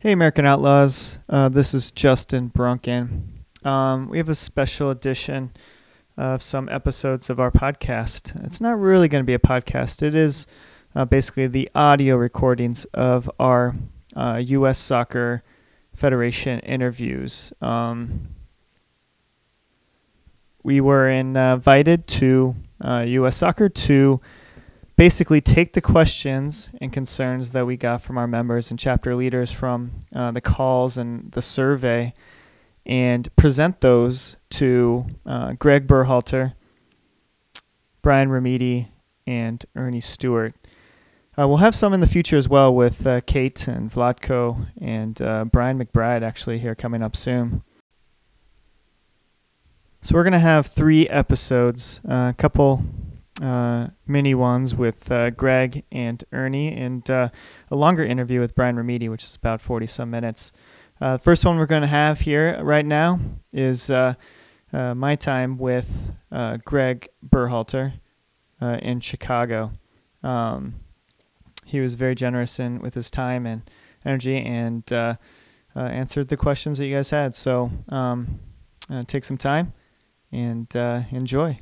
Hey, American Outlaws. Uh, this is Justin Brunken. Um, we have a special edition of some episodes of our podcast. It's not really going to be a podcast, it is uh, basically the audio recordings of our uh, U.S. Soccer Federation interviews. Um, we were invited to U.S. Uh, Soccer to basically take the questions and concerns that we got from our members and chapter leaders from uh, the calls and the survey and present those to uh, Gregg Berhalter, Brian Remedi, and Earnie Stewart. Uh, we'll have some in the future as well with uh, Kate and Vlatko and uh, Brian McBride actually here coming up soon. So we're going to have three episodes, uh, a couple uh, mini ones with uh, Gregg and Earnie, and uh, a longer interview with Brian Remedi, which is about 40 some minutes. Uh, first one we're going to have here right now is uh, my time with Gregg Berhalter in Chicago. Um, he was very generous in with his time and energy and answered the questions that you guys had. So um, take some time and enjoy.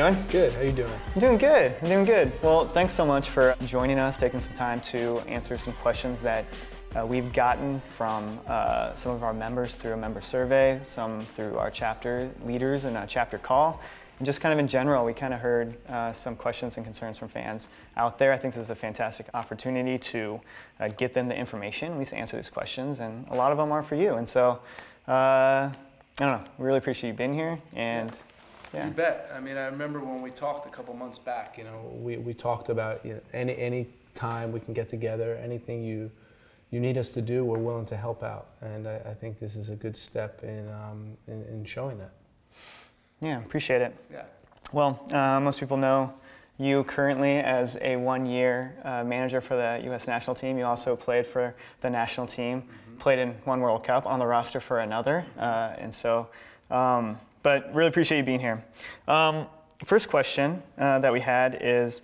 Doing? Good. How you doing? I'm doing good. I'm doing good. Well, thanks so much for joining us, taking some time to answer some questions that uh, we've gotten from uh, some of our members through a member survey, some through our chapter leaders and a chapter call. And just kind of in general, we kind of heard uh, some questions and concerns from fans out there. I think this is a fantastic opportunity to uh, get them the information, at least answer these questions, and a lot of them are for you. And so, uh, I don't know, we really appreciate you being here and. Yeah. You bet. I mean, I remember when we talked a couple months back. You know, we, we talked about you know, any any time we can get together, anything you you need us to do, we're willing to help out. And I, I think this is a good step in, um, in, in showing that. Yeah, appreciate it. Yeah. Well, uh, most people know you currently as a one-year uh, manager for the U.S. national team. You also played for the national team, mm-hmm. played in one World Cup, on the roster for another, uh, and so. Um, but really appreciate you being here. Um, first question uh, that we had is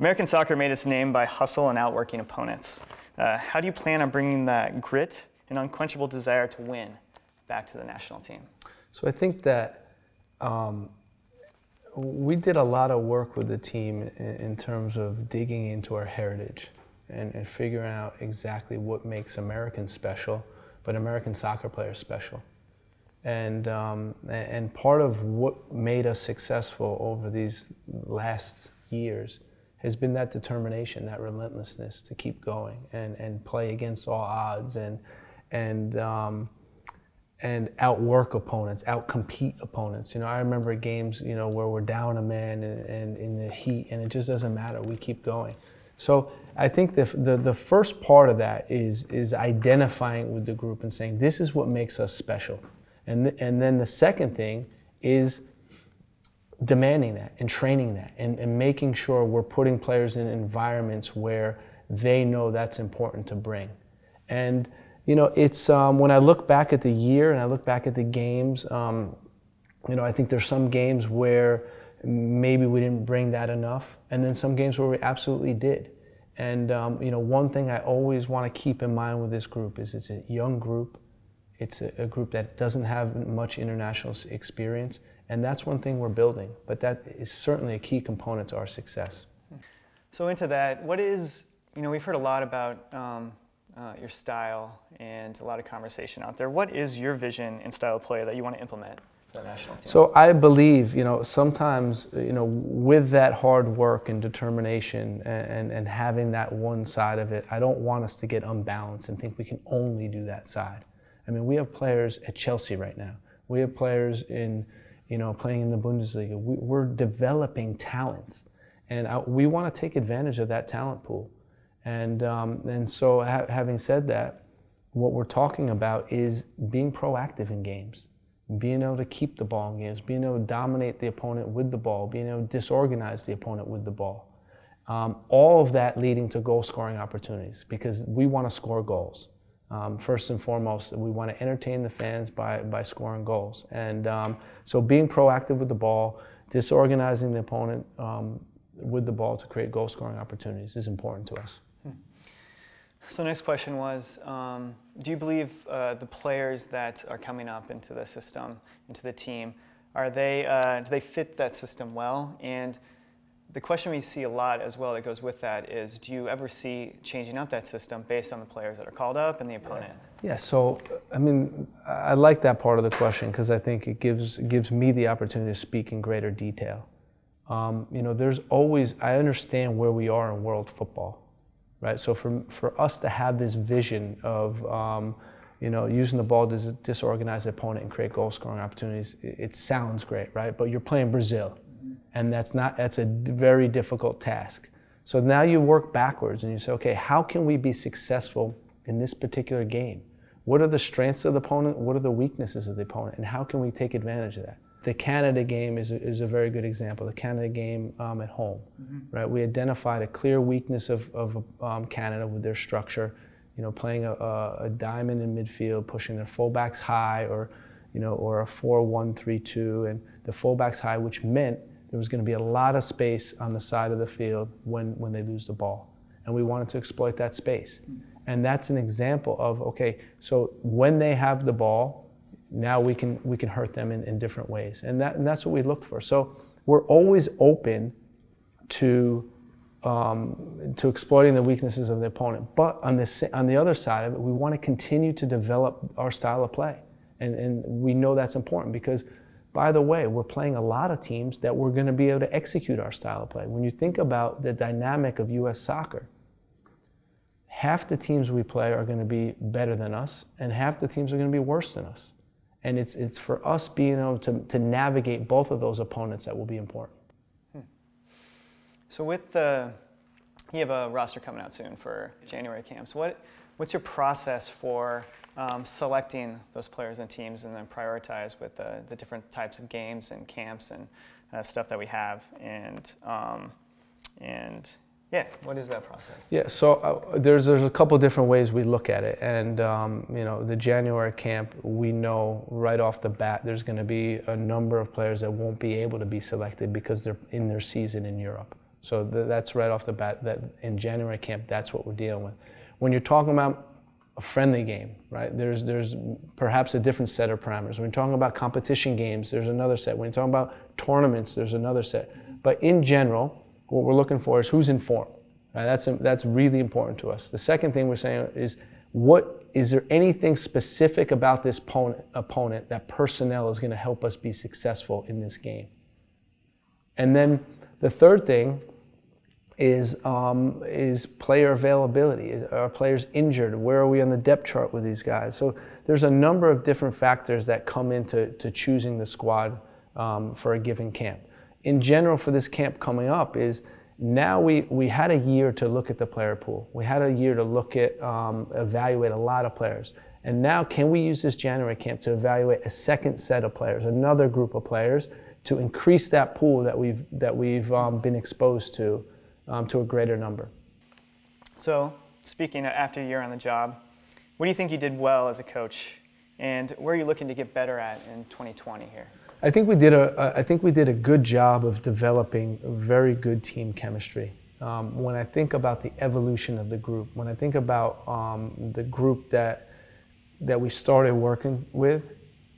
American soccer made its name by hustle and outworking opponents. Uh, how do you plan on bringing that grit and unquenchable desire to win back to the national team? So I think that um, we did a lot of work with the team in, in terms of digging into our heritage and, and figuring out exactly what makes Americans special, but American soccer players special. And, um, and part of what made us successful over these last years has been that determination, that relentlessness to keep going and, and play against all odds and, and, um, and outwork opponents, outcompete opponents. You know, I remember games, you know, where we're down a man and, in the heat and it just doesn't matter. We keep going. So I think the, the, the first part of that is, is identifying with the group and saying, this is what makes us special. And, th- and then the second thing is demanding that and training that and, and making sure we're putting players in environments where they know that's important to bring. And you know, it's um, when I look back at the year and I look back at the games, um, you know, I think there's some games where maybe we didn't bring that enough, and then some games where we absolutely did. And um, you know, one thing I always want to keep in mind with this group is it's a young group. It's a, a, group that doesn't have much international experience, and that's one thing we're building. But that is certainly a key component to our success. So into that, what is you know we've heard a lot about um, uh, your style and a lot of conversation out there. What is your vision and style of play that you want to implement? for the national team? So I believe, you know, sometimes, you know, with that hard work and determination and, and, and having that one side of it, I don't want us to get unbalanced and think we can only do that side. I mean, we have players at Chelsea right now. We have players in, you know, playing in the Bundesliga. We, we're developing talents, and I, we want to take advantage of that talent pool. And um, and so, ha- having said that, what we're talking about is being proactive in games, being able to keep the ball in games, being able to dominate the opponent with the ball, being able to disorganize the opponent with the ball. Um, all of that leading to goal scoring opportunities because we want to score goals. Um, first and foremost, we want to entertain the fans by, by scoring goals. And um, so being proactive with the ball, disorganizing the opponent um, with the ball to create goal scoring opportunities is important to us. So next question was, um, do you believe uh, the players that are coming up into the system, into the team, are they uh, do they fit that system well? And the question we see a lot as well that goes with that is, do you ever see changing up that system based on the players that are called up and the opponent? Yeah, so I mean, I like that part of the question because I think it gives gives me the opportunity to speak in greater detail. Um, you know, there's always I understand where we are in world football right? So for, for us to have this vision of, um, you know, using the ball to disorganize the opponent and create goal scoring opportunities, it, it, sounds great, right? But you're playing Brazil, and that's not that's a very difficult task. So now you work backwards and you say, okay, how can we be successful in this particular game? What are the strengths of the opponent? What are the weaknesses of the opponent? And how can we take advantage of that? the Canada game is a, is a very good example. The Canada game um, at home, mm-hmm. right? We identified a clear weakness of, of um, Canada with their structure, you know, playing a, a, diamond in midfield, pushing their fullbacks high, or you know, or a 4-1-3-2, and the fullbacks high, which meant there was going to be a lot of space on the side of the field when when they lose the ball, and we wanted to exploit that space. And that's an example of okay, so when they have the ball, now we can we can hurt them in, in different ways. And that and that's what we looked for. So we're always open to um, to exploiting the weaknesses of the opponent. But on the on the other side of it we want to continue to develop our style of play. And and we know that's important because by the way we're playing a lot of teams that we're going to be able to execute our style of play when you think about the dynamic of US soccer half the teams we play are going to be better than us and half the teams are going to be worse than us and it's, it's for us being able to, to navigate both of those opponents that will be important. Hmm. So with the, you have a roster coming out soon for January camps. What, what's your process for um, selecting those players and teams and then prioritize with the, the different types of games and camps and uh, stuff that we have and, um, and yeah, what is that process? Yeah, so uh, there's there's a couple different ways we look at it, and um, you know the January camp, we know right off the bat there's going to be a number of players that won't be able to be selected because they're in their season in Europe. So th- that's right off the bat that in January camp that's what we're dealing with. When you're talking about a friendly game, right? There's there's perhaps a different set of parameters. When you're talking about competition games, there's another set. When you're talking about tournaments, there's another set. But in general what we're looking for is who's informed. Right? That's, that's really important to us. The second thing we're saying is what is there anything specific about this opponent, opponent that personnel is going to help us be successful in this game? And then the third thing is um, is player availability. Are players injured? Where are we on the depth chart with these guys? So there's a number of different factors that come into to choosing the squad um, for a given camp in general for this camp coming up is now we, we had a year to look at the player pool. We had a year to look at, um, evaluate a lot of players. And now, can we use this January camp to evaluate a second set of players, another group of players, to increase that pool that we've, that we've um, been exposed to um, to a greater number? So, speaking after a year on the job, what do you think you did well as a coach? And where are you looking to get better at in 2020 here? I think we did a I think we did a good job of developing very good team chemistry. Um, when I think about the evolution of the group, when I think about um, the group that that we started working with,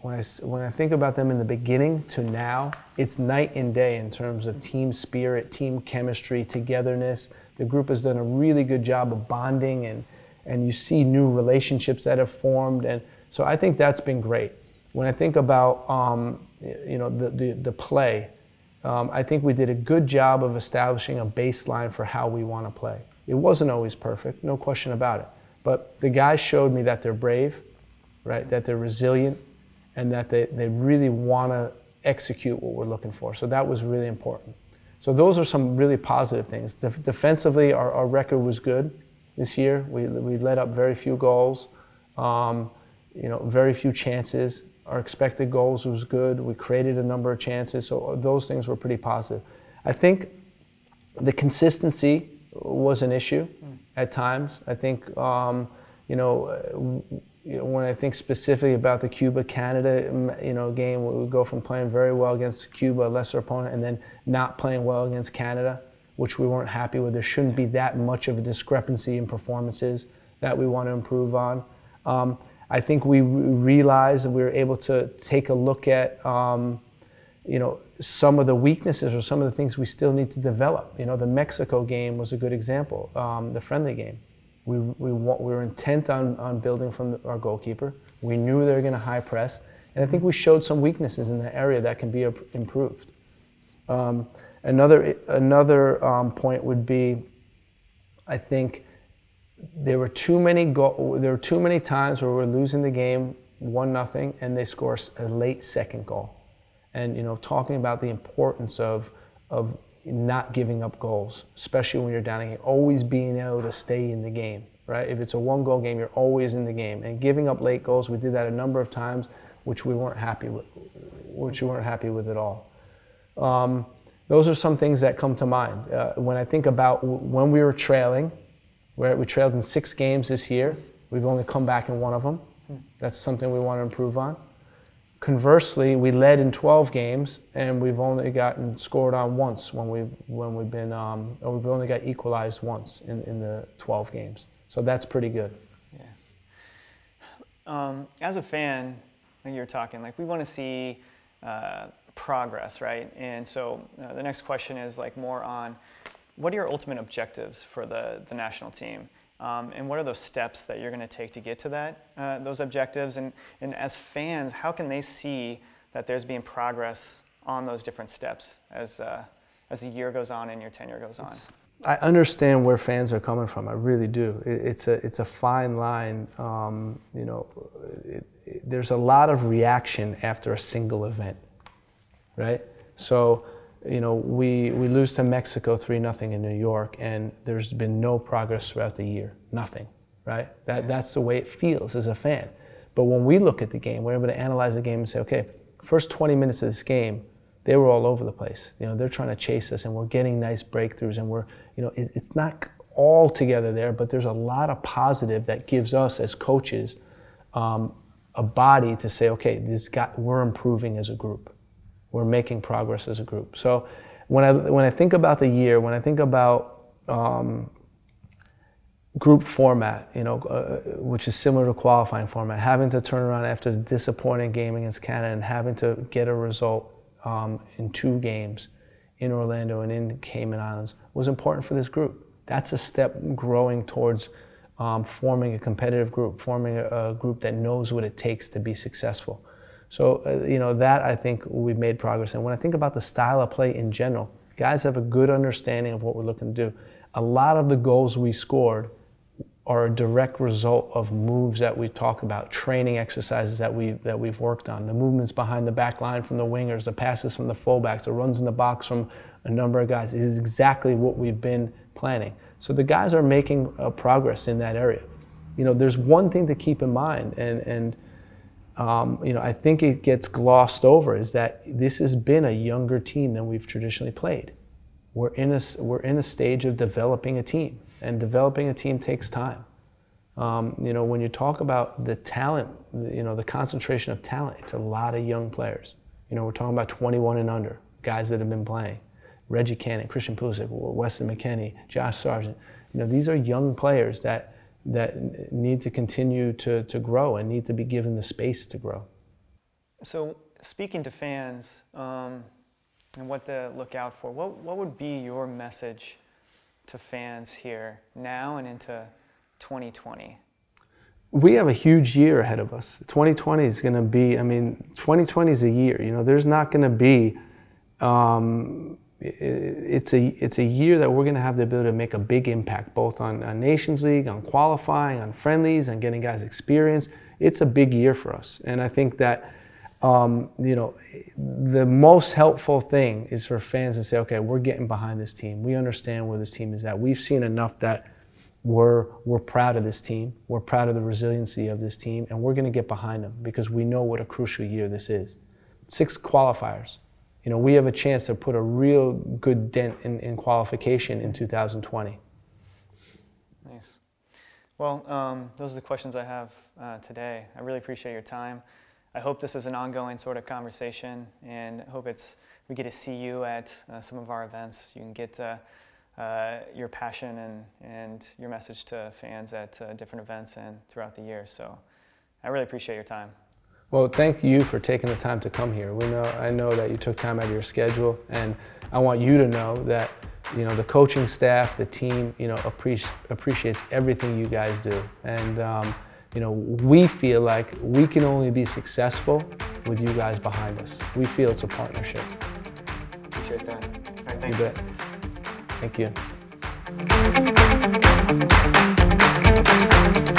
when I when I think about them in the beginning to now, it's night and day in terms of team spirit, team chemistry, togetherness. The group has done a really good job of bonding and and you see new relationships that have formed and so I think that's been great. When I think about um, you know, the, the, the play, um, I think we did a good job of establishing a baseline for how we want to play. It wasn't always perfect, no question about it. But the guys showed me that they're brave, right? That they're resilient, and that they, they really want to execute what we're looking for. So that was really important. So those are some really positive things. Def- defensively, our, our record was good this year. We, we let up very few goals, um, you know, very few chances. Our expected goals was good. We created a number of chances. So those things were pretty positive. I think the consistency was an issue mm. at times. I think, um, you know, you know, when I think specifically about the Cuba Canada you know game, we would go from playing very well against Cuba, a lesser opponent, and then not playing well against Canada, which we weren't happy with. There shouldn't be that much of a discrepancy in performances that we want to improve on. Um, I think we realized that we were able to take a look at, um, you know, some of the weaknesses or some of the things we still need to develop. You know, the Mexico game was a good example, um, the friendly game. We, we, we were intent on, on building from our goalkeeper. We knew they were going to high press. And I think we showed some weaknesses in that area that can be improved. Um, another another um, point would be, I think there were too many go- there were too many times where we're losing the game one nothing and they score a late second goal, and you know talking about the importance of of not giving up goals, especially when you're down again. Always being able to stay in the game, right? If it's a one goal game, you're always in the game. And giving up late goals, we did that a number of times, which we weren't happy with, which we weren't happy with at all. Um, those are some things that come to mind. Uh, when I think about when we were trailing, where we trailed in six games this year, we've only come back in one of them. That's something we want to improve on. Conversely, we led in 12 games and we've only gotten scored on once when we've, when we've been, um, we've only got equalized once in, in the 12 games. So that's pretty good. Yeah. Um, as a fan, like you were talking, like we want to see uh, progress, right? And so uh, the next question is like more on what are your ultimate objectives for the, the national team? Um, and what are those steps that you're going to take to get to that uh, those objectives? And, and as fans, how can they see that there's being progress on those different steps as, uh, as the year goes on and your tenure goes on? I understand where fans are coming from. I really do. It, it's a it's a fine line. Um, you know, it, it, there's a lot of reaction after a single event, right? So you know, we, we lose to Mexico 3 nothing in New York, and there's been no progress throughout the year. Nothing, right? That, that's the way it feels as a fan. But when we look at the game, we're able to analyze the game and say, okay, first 20 minutes of this game, they were all over the place. You know, they're trying to chase us, and we're getting nice breakthroughs, and we're, you know, it, it's not all together there, but there's a lot of positive that gives us as coaches um, a body to say, okay, this got, we're improving as a group we're making progress as a group. So when I when I think about the year, when I think about um, group format, you know, uh, which is similar to qualifying format, having to turn around after the disappointing game against Canada and having to get a result um, in two games in Orlando and in Cayman Islands was important for this group. That's a step growing towards um, forming a competitive group, forming a, a group that knows what it takes to be successful. So, uh, you know, that I think we've made progress. And when I think about the style of play in general, guys have a good understanding of what we're looking to do. A lot of the goals we scored are a direct result of moves that we talk about, training exercises that we that we've worked on, the movements behind the back line from the wingers, the passes from the fullbacks, the runs in the box from a number of guys. Is exactly what we've been planning. So the guys are making uh, progress in that area. You know, there's one thing to keep in mind, and and um, you know, I think it gets glossed over is that this has been a younger team than we've traditionally played. We're in a, we're in a stage of developing a team, and developing a team takes time. Um, you know, when you talk about the talent, you know, the concentration of talent, it's a lot of young players. You know, we're talking about 21 and under, guys that have been playing. Reggie Cannon, Christian Pulisic, Weston McKennie, Josh Sargent. You know, these are young players that that need to continue to, to grow and need to be given the space to grow. So, speaking to fans um, and what to look out for, what, what would be your message to fans here now and into 2020? We have a huge year ahead of us. 2020 is going to be, I mean, 2020 is a year. You know, there's not going to be um, it's a it's a year that we're going to have the ability to make a big impact both on, on Nations League, on qualifying, on friendlies, and getting guys experience. It's a big year for us, and I think that um, you know, the most helpful thing is for fans to say, okay, we're getting behind this team. We understand where this team is at. We've seen enough that we're, we're proud of this team. We're proud of the resiliency of this team, and we're going to get behind them because we know what a crucial year this is. Six qualifiers. You know, we have a chance to put a real good dent in, in qualification in 2020. Nice. Well, um, those are the questions I have uh, today. I really appreciate your time. I hope this is an ongoing sort of conversation, and hope it's we get to see you at uh, some of our events. You can get uh, uh, your passion and, and your message to fans at uh, different events and throughout the year. So I really appreciate your time. Well, thank you for taking the time to come here. We know I know that you took time out of your schedule, and I want you to know that you know the coaching staff, the team, you know, appreci- appreciates everything you guys do, and um, you know we feel like we can only be successful with you guys behind us. We feel it's a partnership. Appreciate that. All right, thanks. You bet. Thank you.